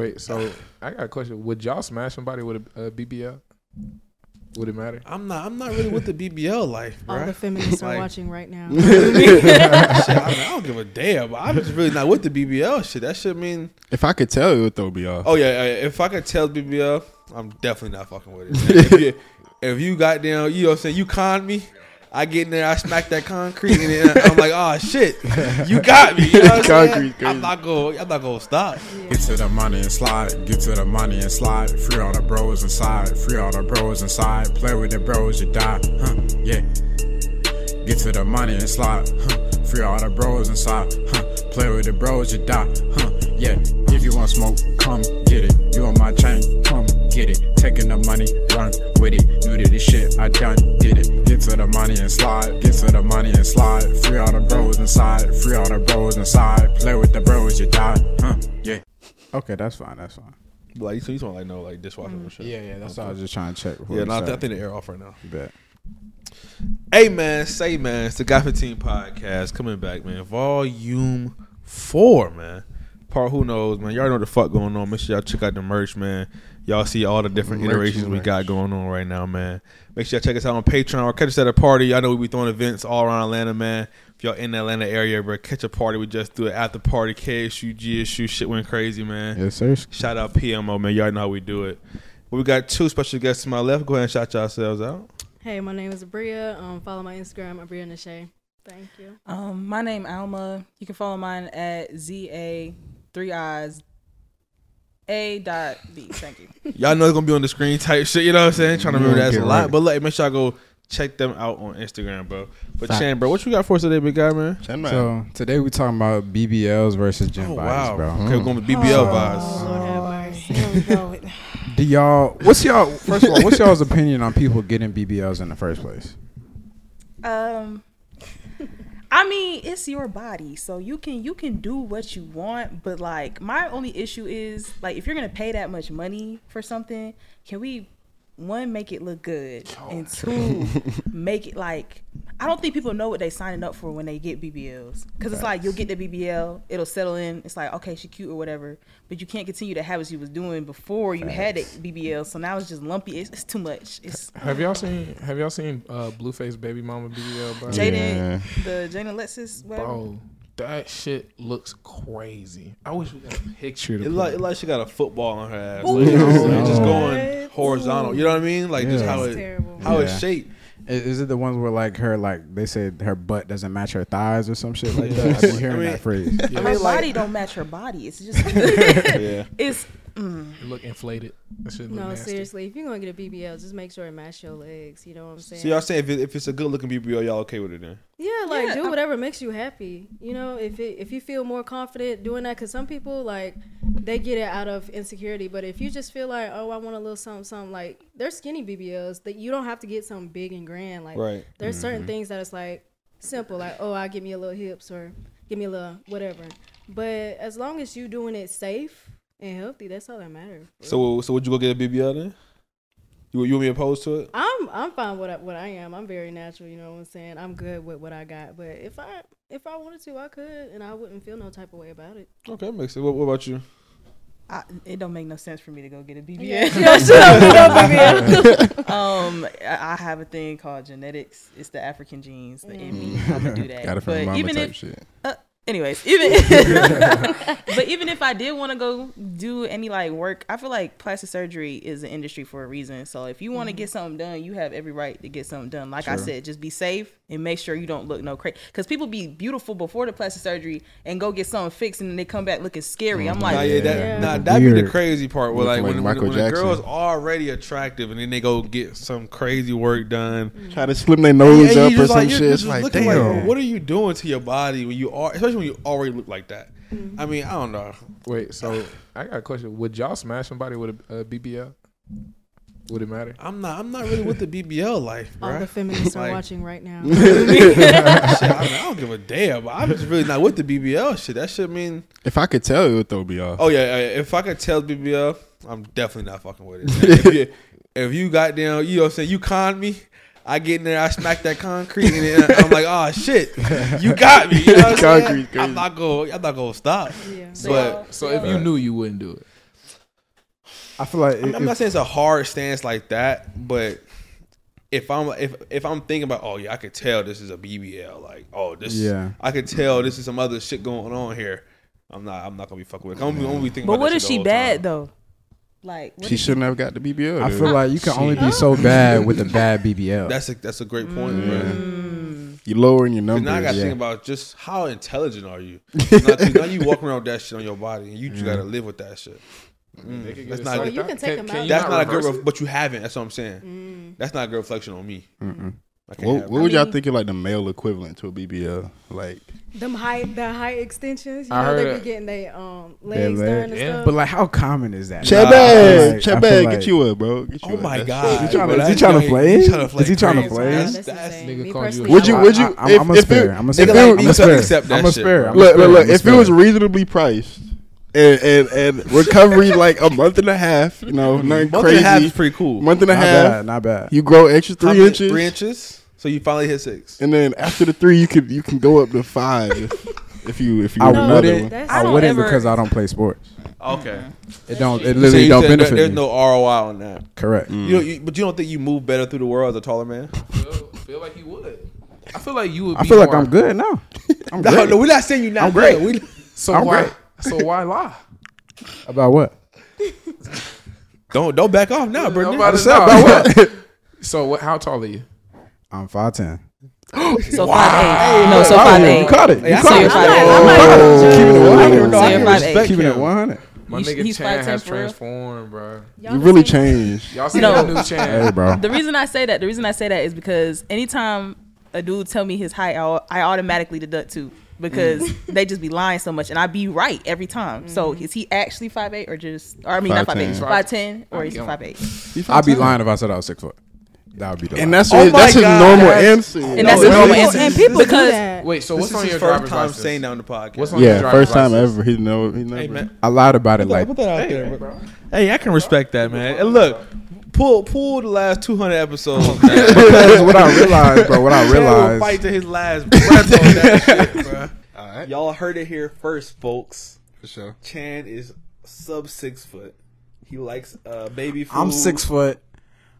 Wait, so I got a question. Would y'all smash somebody with a, a BBL? Would it matter? I'm not. I'm not really with the BBL life, bro. All the feminists are watching right now. shit, I, mean, I don't give a damn. I'm just really not with the BBL shit. That shit mean. If I could tell, it would throw me off. Oh yeah, yeah, if I could tell BBL, I'm definitely not fucking with it. if, you, if you got down, you know what I'm saying, you conned me. I get in there, I smack that concrete, and then I'm like, oh shit, you got me. You know what I'm? Concrete crazy. I'm not going. I'm not going to stop. Get to the money and slide. Get to the money and slide. Free all the bros inside. Free all the bros inside. Play with the bros, you die. Huh? Yeah. Get to the money and slide. Huh? Free all the bros inside. Huh? Play with the bros, you die. Huh? Yeah. If you want smoke, come get it. You on my chain, come get it. Taking the money, run with it. New to this shit, I done did it. Get to the money and slide. Get to the money and slide. Free all the bros inside. Free all the bros inside. Play with the bros, you die. Huh? Yeah. Okay, that's fine. That's fine. Like you, you want like no like dishwasher and mm. shit. Yeah, yeah. That's what I was just trying to check. Yeah, we no, I, th- I think the air off right now. You bet. Hey man, say man, it's the Got 15 podcast coming back, man. Volume four, man. Part who knows, man. Y'all know what the fuck going on. Make sure y'all check out the merch, man. Y'all see all the different Merch iterations and we got going on right now, man. Make sure y'all check us out on Patreon or catch us at a party. I know we be throwing events all around Atlanta, man. If y'all in the Atlanta area, bro, catch a party. We just do it after party. KSU, GSU, shit went crazy, man. Yes, sir. Shout out PMO, man. Y'all know how we do it. We got two special guests to my left. Go ahead and shout yourselves out. hey, my name is Abria. Um, follow my Instagram, Abria Nashay. Thank you. Um, my name Alma. You can follow mine at Z A three eyes A dot B. Thank you. Y'all know it's gonna be on the screen type shit. You know what I'm saying? Trying to remember Yeah, that's a get lot, right. but like, make sure I go check them out on Instagram, bro. But Facts. Chan, bro, what you got for us today, big guy, man? So today we talking about BBLs versus gym Oh bodies, wow, bro. okay, we're going with BBL Oh, vibes. Lord have mercy. Here we go. Do y'all? What's y'all? First of all, what's y'all's opinion on people getting BBLs in the first place? Um, I mean, it's your body, so you can you can do what you want. But like, my only issue is like, if you're gonna pay that much money for something, can we one make it look good and two make it like I don't think people know what they signing up for when they get BBLs because it's like you'll get the BBL, it'll settle in. It's like okay, she cute or whatever, but you can't continue to have what you was doing before you had the BBL. So now it's just lumpy. It's, it's too much. It's Have y'all seen Have y'all seen uh, Blueface Baby Mama BBL, bro? Jaidyn, Yeah. the Jaidyn Alexis, whatever. Bro, that shit looks crazy. I wish we got a picture. To It like, it like she got a football on her ass, Ooh. like, you know what I'm saying? just going horizontal. You know what I mean? Like just how That's it terrible. how Yeah. it's shaped. Is, is it the ones where like her like they said her butt doesn't match her thighs or some shit like that? I've been hearing I mean- that phrase. Yeah. her I mean, like- body don't match her body. It's just yeah. it's mm. It look inflated. That shit look No, nasty. seriously. If you're gonna get a BBL, just make sure it matches your legs. You know what I'm saying? So y'all saying if, it, if it's a good looking BBL, y'all okay with it then? Yeah, like Yeah, do I'm- whatever makes you happy. You know, if it, if you feel more confident doing that, because some people like they get it out of insecurity. But if you just feel like, oh, I want a little something, something like there's skinny BBLs that you don't have to get something big and grand. Like Right. there's certain things that it's like simple, like oh, I give me a little hips or give me a little whatever. But as long as you doing it safe and healthy, that's all that matters. So so would you go get a BBL then? You you want me opposed to it? I'm I'm fine with what I am. I'm very natural, you know what I'm saying. I'm good with what I got, but if I if I wanted to, I could, and I wouldn't feel no type of way about it. Okay, makes sense. What, what about you? I, it don't make no sense for me to go get a BBL. Yeah, yeah, shut up, BBL. um, I, I have a thing called genetics. It's the African genes, the in me. I'm gonna do that. Got it from but mama even type if, shit. Anyways, even but even if I did want to go do any like work, I feel like plastic surgery is an industry for a reason. So if you want to mm-hmm. get something done, you have every right to get something done. Like I said, just be safe and make sure you don't look no crazy. Because people be beautiful before the plastic surgery and go get something fixed and then they come back looking scary. I'm mm-hmm. like, Nah, yeah, that, Yeah. nah, that'd be the crazy part. Where like Looking when, like when, Michael when a Jackson. girl's already attractive and then they go get some crazy work done. Try to slim their nose Yeah, up or just some like- you're shit. It's just like looking damn. what are you doing to your body when you are, especially when you already look like that? Mm-hmm. I mean, I don't know. Wait, so I got a question. Would y'all smash somebody with a, a BBL? Would it matter? I'm not. I'm not really with the BBL life, bro. All the feminists are Like- watching right now. shit, I, mean, I don't give a damn. I'm just really not with the BBL shit. That shit mean. If I could tell, it would throw me off. Oh yeah, yeah, if I could tell BBL, I'm definitely not fucking with it. if, you, if you got down, you know what I'm saying, you conned me. I get in there, I smack that concrete, and then I'm like, oh shit, you got me. You know what I'm? Concrete crazy. I'm not going. I'm not going to stop. yeah. So But So so if y'all- knew, you wouldn't do it. I feel like I'm, I'm not saying it's a hard stance like that, but if I'm if if I'm thinking about, oh yeah, I could tell this is a BBL. Like, oh this, Yeah. I could tell this is some other shit going on here. I'm not, I'm not gonna be fucking with. it. I'm, gonna be- I'm gonna be thinking. But about what that if she bad time. though? Like what She shouldn't have got the BBL. I dude. feel like you can only be so bad with a bad BBL. That's a that's a great point, Mm. bro. you lowering your numbers. now I got to yeah. think about just how intelligent are you? now, you- now you walking around with that shit on your body, and you just gotta live with that shit. Mm, They could get that's not Well, sucked you out. can take 'em out. you that's not not a good, reverse ref- it? but you haven't. That's what I'm saying. That's not a good reflection on me. I can't What, what would y'all mean- think of like the male equivalent to a BBL? Like, Them height, the height extensions. You I know, they be getting their um Their legs leg. done and Yeah. stuff. but like, how common is that? Chad Nah, I like- Chad I Bag, feel get you up, bro. Get you Oh up. my That's- god! Is he trying to- bro, is he trying to crazy. play? He's trying to play Is he trying to crazy. play? That's- that's that's- Nigga Me called you Would you? Would you? I- I'm, if, I'm a spare. it, I'm a Nigga spare. like like me me I'm a couldn't spare. I'm a spare. bro. I'm a look, look, look. If it was reasonably priced and and, and recovery like a month and a half, you know, nothing Month crazy. and a half is pretty cool. month and a not half, bad, not bad. you grow extra three many- inches, Three inches. So you finally hit six. and then after the three, you could you can go up to five if, if you if you I wouldn't. I I wouldn't ever- because I don't play sports. Okay. It don't. It literally you don't said there- benefit There's me. no ROI on that. Correct. Mm. You, know, you, but you don't think you move better through the world as a taller man? feel, feel like you would. I feel like you would. I be feel like I'm good now. I'm No, great. no, we're not saying you're not I'm great. good. We, So I'm why? great. So why lie? About what? don't don't back off now, bro. Nobody What's up? know. About what? So what? How tall are you? I'm five ten. so five eight? No, so five eight. You caught it. You I caught you're it. five eight. I'm Oh, keeping it I one hundred. no, So can you're five respect eight. Keeping it one hundred. My He's- nigga he's Chan 5'10" has for real. transformed, bro. Y'all You really changed. Y'all see No. that new Chan? Hey, bro. The reason I say that, the reason I say that is because anytime a dude tell me his height, I, I automatically deduct two because mm-hmm. they just be lying so much, and I be right every time. So mm-hmm. is he actually five eight or just? Or I mean, not five eight, 5'10". five ten, or is he five eight? I'd be lying if I said I was six foot. That would be the And lie. that's Oh his, my that's his normal That's- answer. And that's No, his normal this answer. And people do because that. Wait, so what's on his your first driver's time license? saying that on the podcast. What's on your yeah, driver's first time license? ever. He know. He never. Hey man, I lied about it like put that out there, bro. Hey, I can respect that, man. And look, pull pull the last 200 episodes. man. because what I realized, bro. What I Chan will realized. fight to his last breath on that shit, bro. Y'all heard it here first, folks. For sure. Chan is sub six foot. He likes uh, baby food. I'm six foot.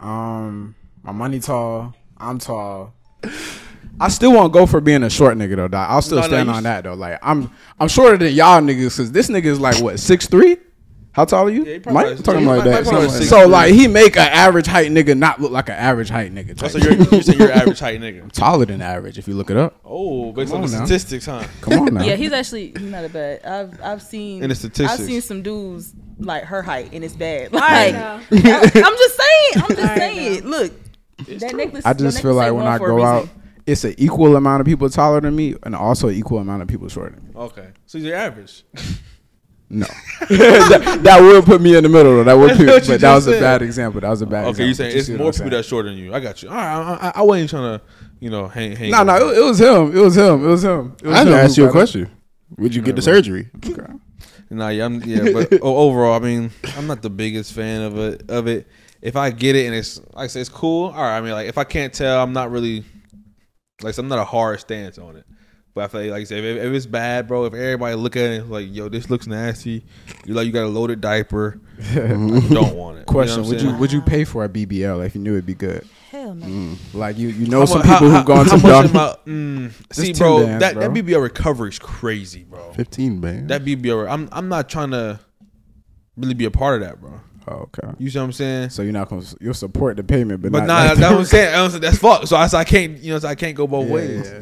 Um, my money tall. I'm tall. I still won't go for being a short nigga though. Dog. I'll still No, no, stand you on s- that though. Like I'm, I'm shorter than y'all niggas because this nigga is like what six three. How tall are you? Yeah, he probably Mike like- talking he about that. So- like so 6'3". like he make an average height nigga not look like an average height nigga. Oh, so you're, you say you're average height nigga. taller than average if you look it up. Oh, based Come on the on now. statistics, huh? Come on now. yeah, he's actually he's not a bad. I've I've seen In the statistics. I've seen some dudes like her height and it's bad. Like now. I'm just saying. I'm just saying. Look, that necklace. I the just feel like when I go out, it's an equal amount of people taller than me and also an equal amount of people shorter than me. Okay, so you're average. No, that, that would put me in the middle. Though. That would, put, but that just was a bad example. That was a bad. Okay, you saying it's see more people saying? that's shorter than you. I got you. All right, I, I, I wasn't trying to, you know, hang. hang No, no, it, it was him. It was him. It was him. It was I him didn't ask you a question. Would you get the surgery? Okay. Nah, yeah, I'm, yeah, but overall, I mean, I'm not the biggest fan of it. Of it, if I get it and it's like I say, it's cool. All right, I mean, like if I can't tell, I'm not really like I'm not a hard stance on it. But I feel like, like I said, if, if it's bad, bro, if everybody look at it like, yo, this looks nasty, you like you got a loaded diaper, I don't want it. Question: You know what I'm Would you would you pay for a BBL if you knew it'd be good? Hell no. Mm. Like you you know How some mu- people how- who've gone how to much dumb. am I- mm, see, bro, Bands, that bro. that BBL recovery is crazy, bro. Fifteen, man. That BBL, I'm I'm not trying to really be a part of that, bro. Oh, okay. You see what I'm saying? So you're not gonna you'll support the payment, but, But not nah, like that's what I'm saying. That's fuck. So I, so I can't, you know, so I can't go both Yeah, ways.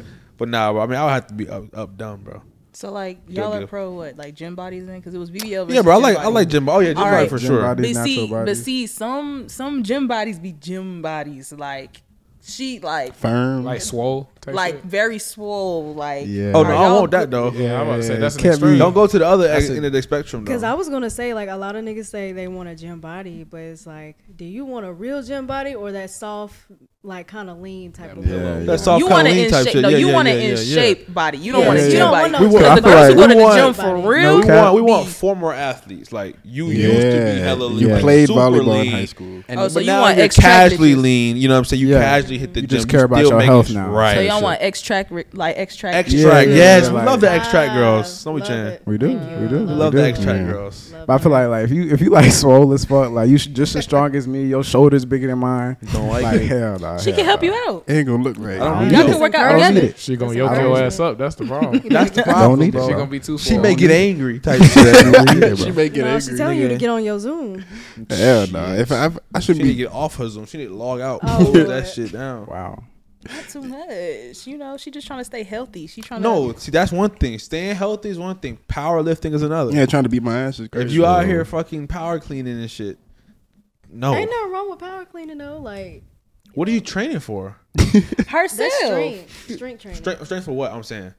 Yeah. But nah, bro. I mean, I would have to be up, up, down, bro. So like y'all Good are deal. pro what like gym bodies then because it was BBL. Yeah, bro. I gym like I like gym. Oh yeah, gym All body right. for Gym sure. body. But natural see, but see, some some gym bodies be gym bodies. Like she like Firm. Like swole. like shit? very swole. Like Yeah. Oh no, I Y'all want that though. Yeah, I'm about to say that's Can't extreme. be- Don't go to the other That's end a- of the spectrum. Because I was gonna say, like a lot of niggas say they want a gym body, but it's like, do you want a real gym body or that soft, like kind of lean type of Yeah, look? yeah. That's all you want of it lean in shape. shit. No, Yeah, you yeah, want yeah, in yeah, yeah. shape body. You don't Yeah, want a yeah, gym yeah. body. We want- We want- Because the girls like who go to the gym for No, real. we want we want former athletes. Like you used to be hella lean. you Yeah. played super volleyball lean. in high school. And Oh, so but you now want you're casually lean. You know what I'm saying? You Yeah. casually hit the You gym. just care about your health now. Right. So y'all y'all shit. want extract like extract. Extract, Yeah, yes, we love the extract girls. Don't we, love Chan? it. We do, Thank we you. do, We we love the extract Yeah. girls. But I feel like like if you if you like swole as fuck, like you should just as strong as me, your shoulders bigger than mine. Don't like, Like it. hell, nah, She can help you out. It ain't gonna look right. I don't Y'all can work out I together. She gonna yoke your ass up. That's the problem. That's the Don't problem, need bro. she gonna be too. She may get angry type shit. she may get no, she's telling you to get on your Zoom. Hell no. If I, I should She need to be. get off her Zoom. She need to log out. Oh, that shit down. Wow. Not too much. You know, she just trying to stay healthy. She trying to No, to. see that's one thing. Staying healthy is one thing. Powerlifting is another. Yeah, trying to beat my ass is crazy. if you out here fucking power cleaning and shit, no. Ain't nothing wrong with power cleaning though. Like What are you training for? herself. strength, strength training. Strength, strength for what? I'm saying.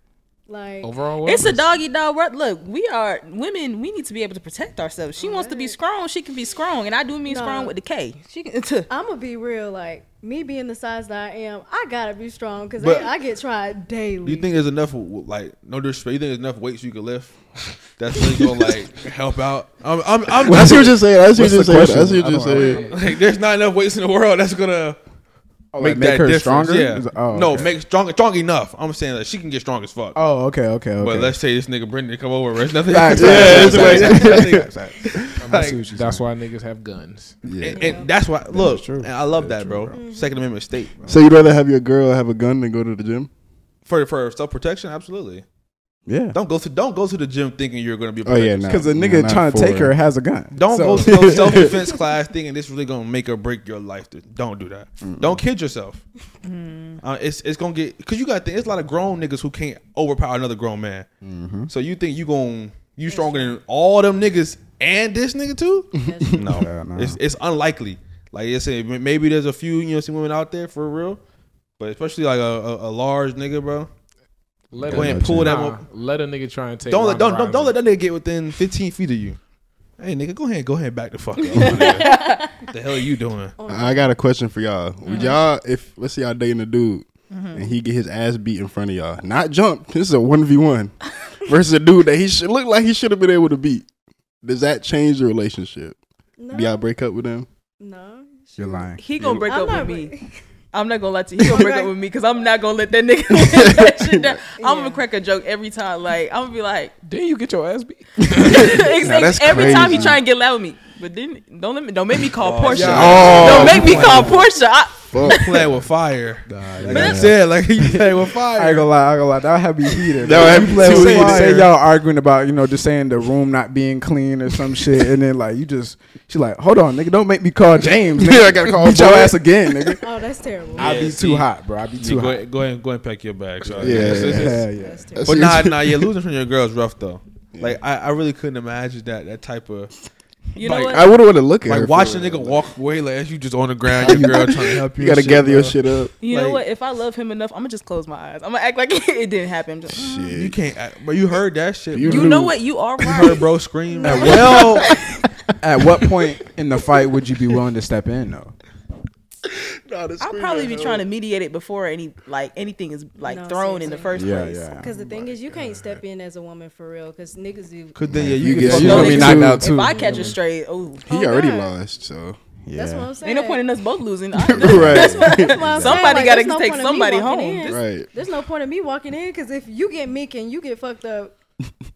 Like Overall, It's a doggy dog world. Look, we are women. We need to be able to protect ourselves. She wants to be strong. She can be strong, and I do mean No. strong with the K. She can. I'm gonna be real. Like me being the size that I am, I gotta be strong because I, I get tried daily. You think there's enough, like, no disrespect? You think there's enough weights you can lift? That's really gonna like help out. I'm, I'm, I'm I see what you're saying. I see what you're the saying. I see what you're I don't- saying. like, there's not enough weights in the world that's gonna Oh, make, like, make that her difference. stronger? Yeah. Oh, no, okay. make strong, strong enough. I'm saying that she can get strong as fuck. Oh, okay, okay, okay. But let's say this nigga Brendan come over. There's nothing. Yeah, facts, it's facts, like- facts, that nigga- I see like, what you That's why niggas have guns. Yeah. and, and that's why. Look, true. and I love That's that, true, bro. Mm-hmm. Second Amendment state So you'd rather have your girl have a gun than go to the gym? for for self protection. Absolutely. Yeah. Don't go to don't go to the gym thinking you're gonna be. Oh, yeah, protected. nah. Because the Nah, nigga not trying to take her has a gun. Don't So- go to no self defense class thinking this really gonna make or break your life. dude. Don't do that. Don't kid yourself. Uh, it's it's gonna get because you got there's a lot of grown niggas who can't overpower another grown man. Mm-hmm. So you think you gon' you stronger than all them niggas and this nigga too? no, Yeah, nah. it's it's unlikely. Like you said, maybe there's a few you know some women out there for real, but especially like a, a, a large nigga, bro. Let Go a ahead and nigga- pull that nah, mo- Let a nigga try and take. Don't let don't, don't don't let that nigga get within 15 feet of you. Hey nigga, go ahead, go ahead, back the fuck up. what the hell are you doing? I got a question for y'all. Would mm-hmm. y'all, if let's say y'all dating a dude mm-hmm. and he get his ass beat in front of y'all, not jump. This is a one v one versus a dude that he should look like he should have been able to beat. Does that change the relationship? no, Do y'all break up with him? no. You're lying. He gonna break I'm up with me. re- I'm not gonna lie to you. He gonna break up with me because I'm not gonna let that nigga that shit down. I'm gonna crack a joke every time. Like I'm gonna be like, Then you get your ass beat. that's every time he try and get loud with me. But then don't let me don't make me call oh, Portia. Oh, don't make me call Portia. I, Fuck. Play with fire. Nah, Like I said, like you play with fire. I ain't gonna lie, I ain't gonna lie. That would have me heated. That would have me too heated. say y'all arguing about, you know, just saying the room not being clean or some shit, and then like you just, she like, hold on, nigga, don't make me call James. Nigga, Yeah, I gotta call beat your ass again, nigga. Oh, that's terrible. I'd Yeah, be see. too hot, bro. I'd be too go, hot. ahead, go ahead, go ahead and pack your bag. So Yeah, it's- it's- Yeah, yeah. That's terrible. But nah, nah, yeah, losing from your girl is rough though. Like I, I really couldn't imagine that that type of you know Like, what? I wouldn't want to look at her. like for watching a real. nigga walk away like as you just on the ground, your girl trying to help you. You gotta and gather your shit up. you know what? If I love him enough, I'm gonna just close my eyes. I'm gonna act like it didn't happen. Just, mm. Shit. You can't, act- but you heard that shit. You. You know what? You are You heard bro scream. Well, at what point in the fight would you be willing to step in though? I'll probably be trying to mediate it before any like anything is like No, thrown in the first Yeah, place. yeah. Because the thing is, you can't step in as a woman for real. Because niggas do. Cause then yeah, You you, get- get fucked you up. gonna be knocked out, too. If I catch a straight, oh, He Oh, already God. lost, so Yeah. That's what I'm saying. ain't no point in us both losing. Right, That's what I'm saying. Somebody Like, gotta there's no take point in me somebody walking home. in. right. There's no point in me walking in because if you get meek and you get fucked up,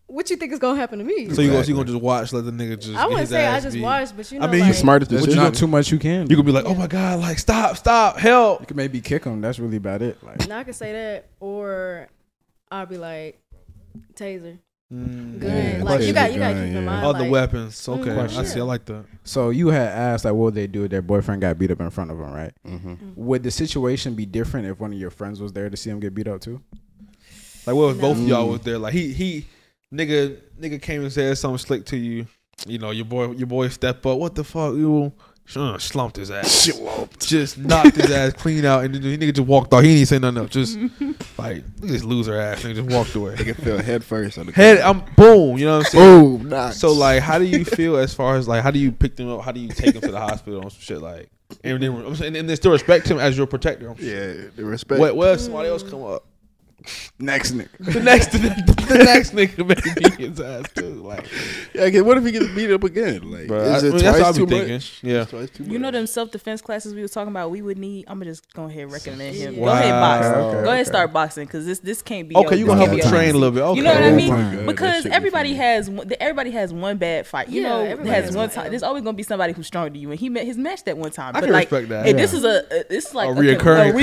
what you think is gonna happen to me? So you gonna, so you gonna just watch, let the nigga just. I wouldn't his say I just beat. watched, but you know, I mean, like, you Smart as the There's shit. not too much you can. You could be like, oh my god, like stop, stop, help. You can maybe kick him. That's really about it. Like, Now I can say that, or I'll be like, taser, Mm. gun. Yeah, like you got, you got to gun, keep in yeah. mind. Other like, weapons. Okay, Mhm. I see. I like that. so you had asked like, what would they do if their boyfriend got beat up in front of them, right? Mm-hmm. Would the situation be different if one of your friends was there to see him get beat up too? Like, what if No. both of y'all was there? Like, he he, nigga, nigga came and said something slick to you. You know, your boy, your boy step up. What the fuck? You uh, slumped his ass. Just knocked his ass clean out, and the nigga just walked off. He didn't say nothing else. Just like look at this loser ass nigga just walked away. They can feel head first. On the Head, I'm boom. You know what I'm saying? Boom. Knocked. So like, how do you feel as far as like, how do you pick them up? How do you take them to the hospital and some shit like? And then I'm saying, and then still respect him as your protector. yeah, the respect. What? What if somebody else come up? Next nigga. the next the, the next nigga may beat his ass too. Like, Yeah, 'cause what if he gets beat up again? Like, bro, is I, it I mean, that's what I twice be too thinking. much? Yeah. It's twice too You know them self defense classes we were talking about. We would need. I'm gonna just go ahead and recommend him. Yeah. Go ahead, box. Wow. Go Okay, ahem okay. and start boxing because this this can't be. Okay, your- you gonna help can't me be your train a little bit. Okay. You know what I Oh mean? God, because shit be everybody has one, everybody has one bad fight. You Yeah, know, everybody has has one one time. There's always gonna be somebody who's stronger than you, and he met his match that one time. I but can like, respect that. hey, Yeah. this is a, a this is like A reoccurring a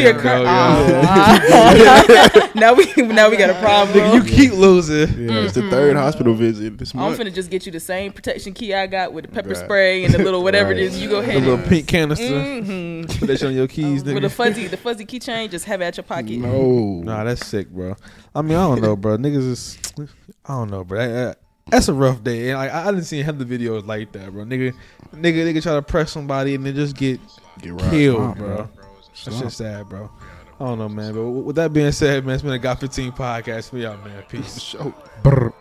thing, reoccurring. though, yeah. Now we now we got a problem. Nigga, you keep losing. Yeah, it's the third hospital visit this month. I'm finna just get you the same protection key I got with the pepper Right. spray and the little whatever Right. it is. You go ahead. The little and pink canister. Mhm. Put that shit on your keys, nigga. with the fuzzy the fuzzy keychain. Just have it at your pocket. no, Nah, that's sick, bro. I mean, I don't know, bro. Niggas is, I don't know, bro. That- that- that's a rough day. And like, I, I didn't see him the videos like that, bro. Nigga, nigga, nigga try to press somebody and then just get get killed, Slump, bro. bro. That's just sad, bro. I don't know, man. But with that being said, man, it's been a Got 15 podcast. We out, man. Peace. Show.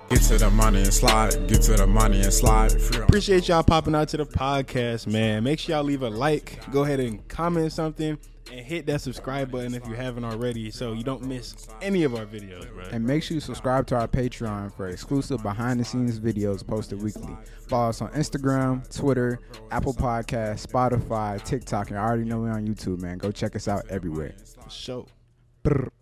Get to the money and slide. Get to the money and slide. Appreciate y'all popping out to the podcast, man. Make sure y'all leave a like, go ahead and comment something, and hit that subscribe button if you haven't already, so you don't miss any of our videos, man. And make sure you subscribe to our Patreon for exclusive behind the scenes videos posted weekly. Follow us on Instagram, Twitter, Apple Podcasts, Spotify, TikTok, and I already know we're on YouTube, man. Go check us out everywhere. Show. Brr.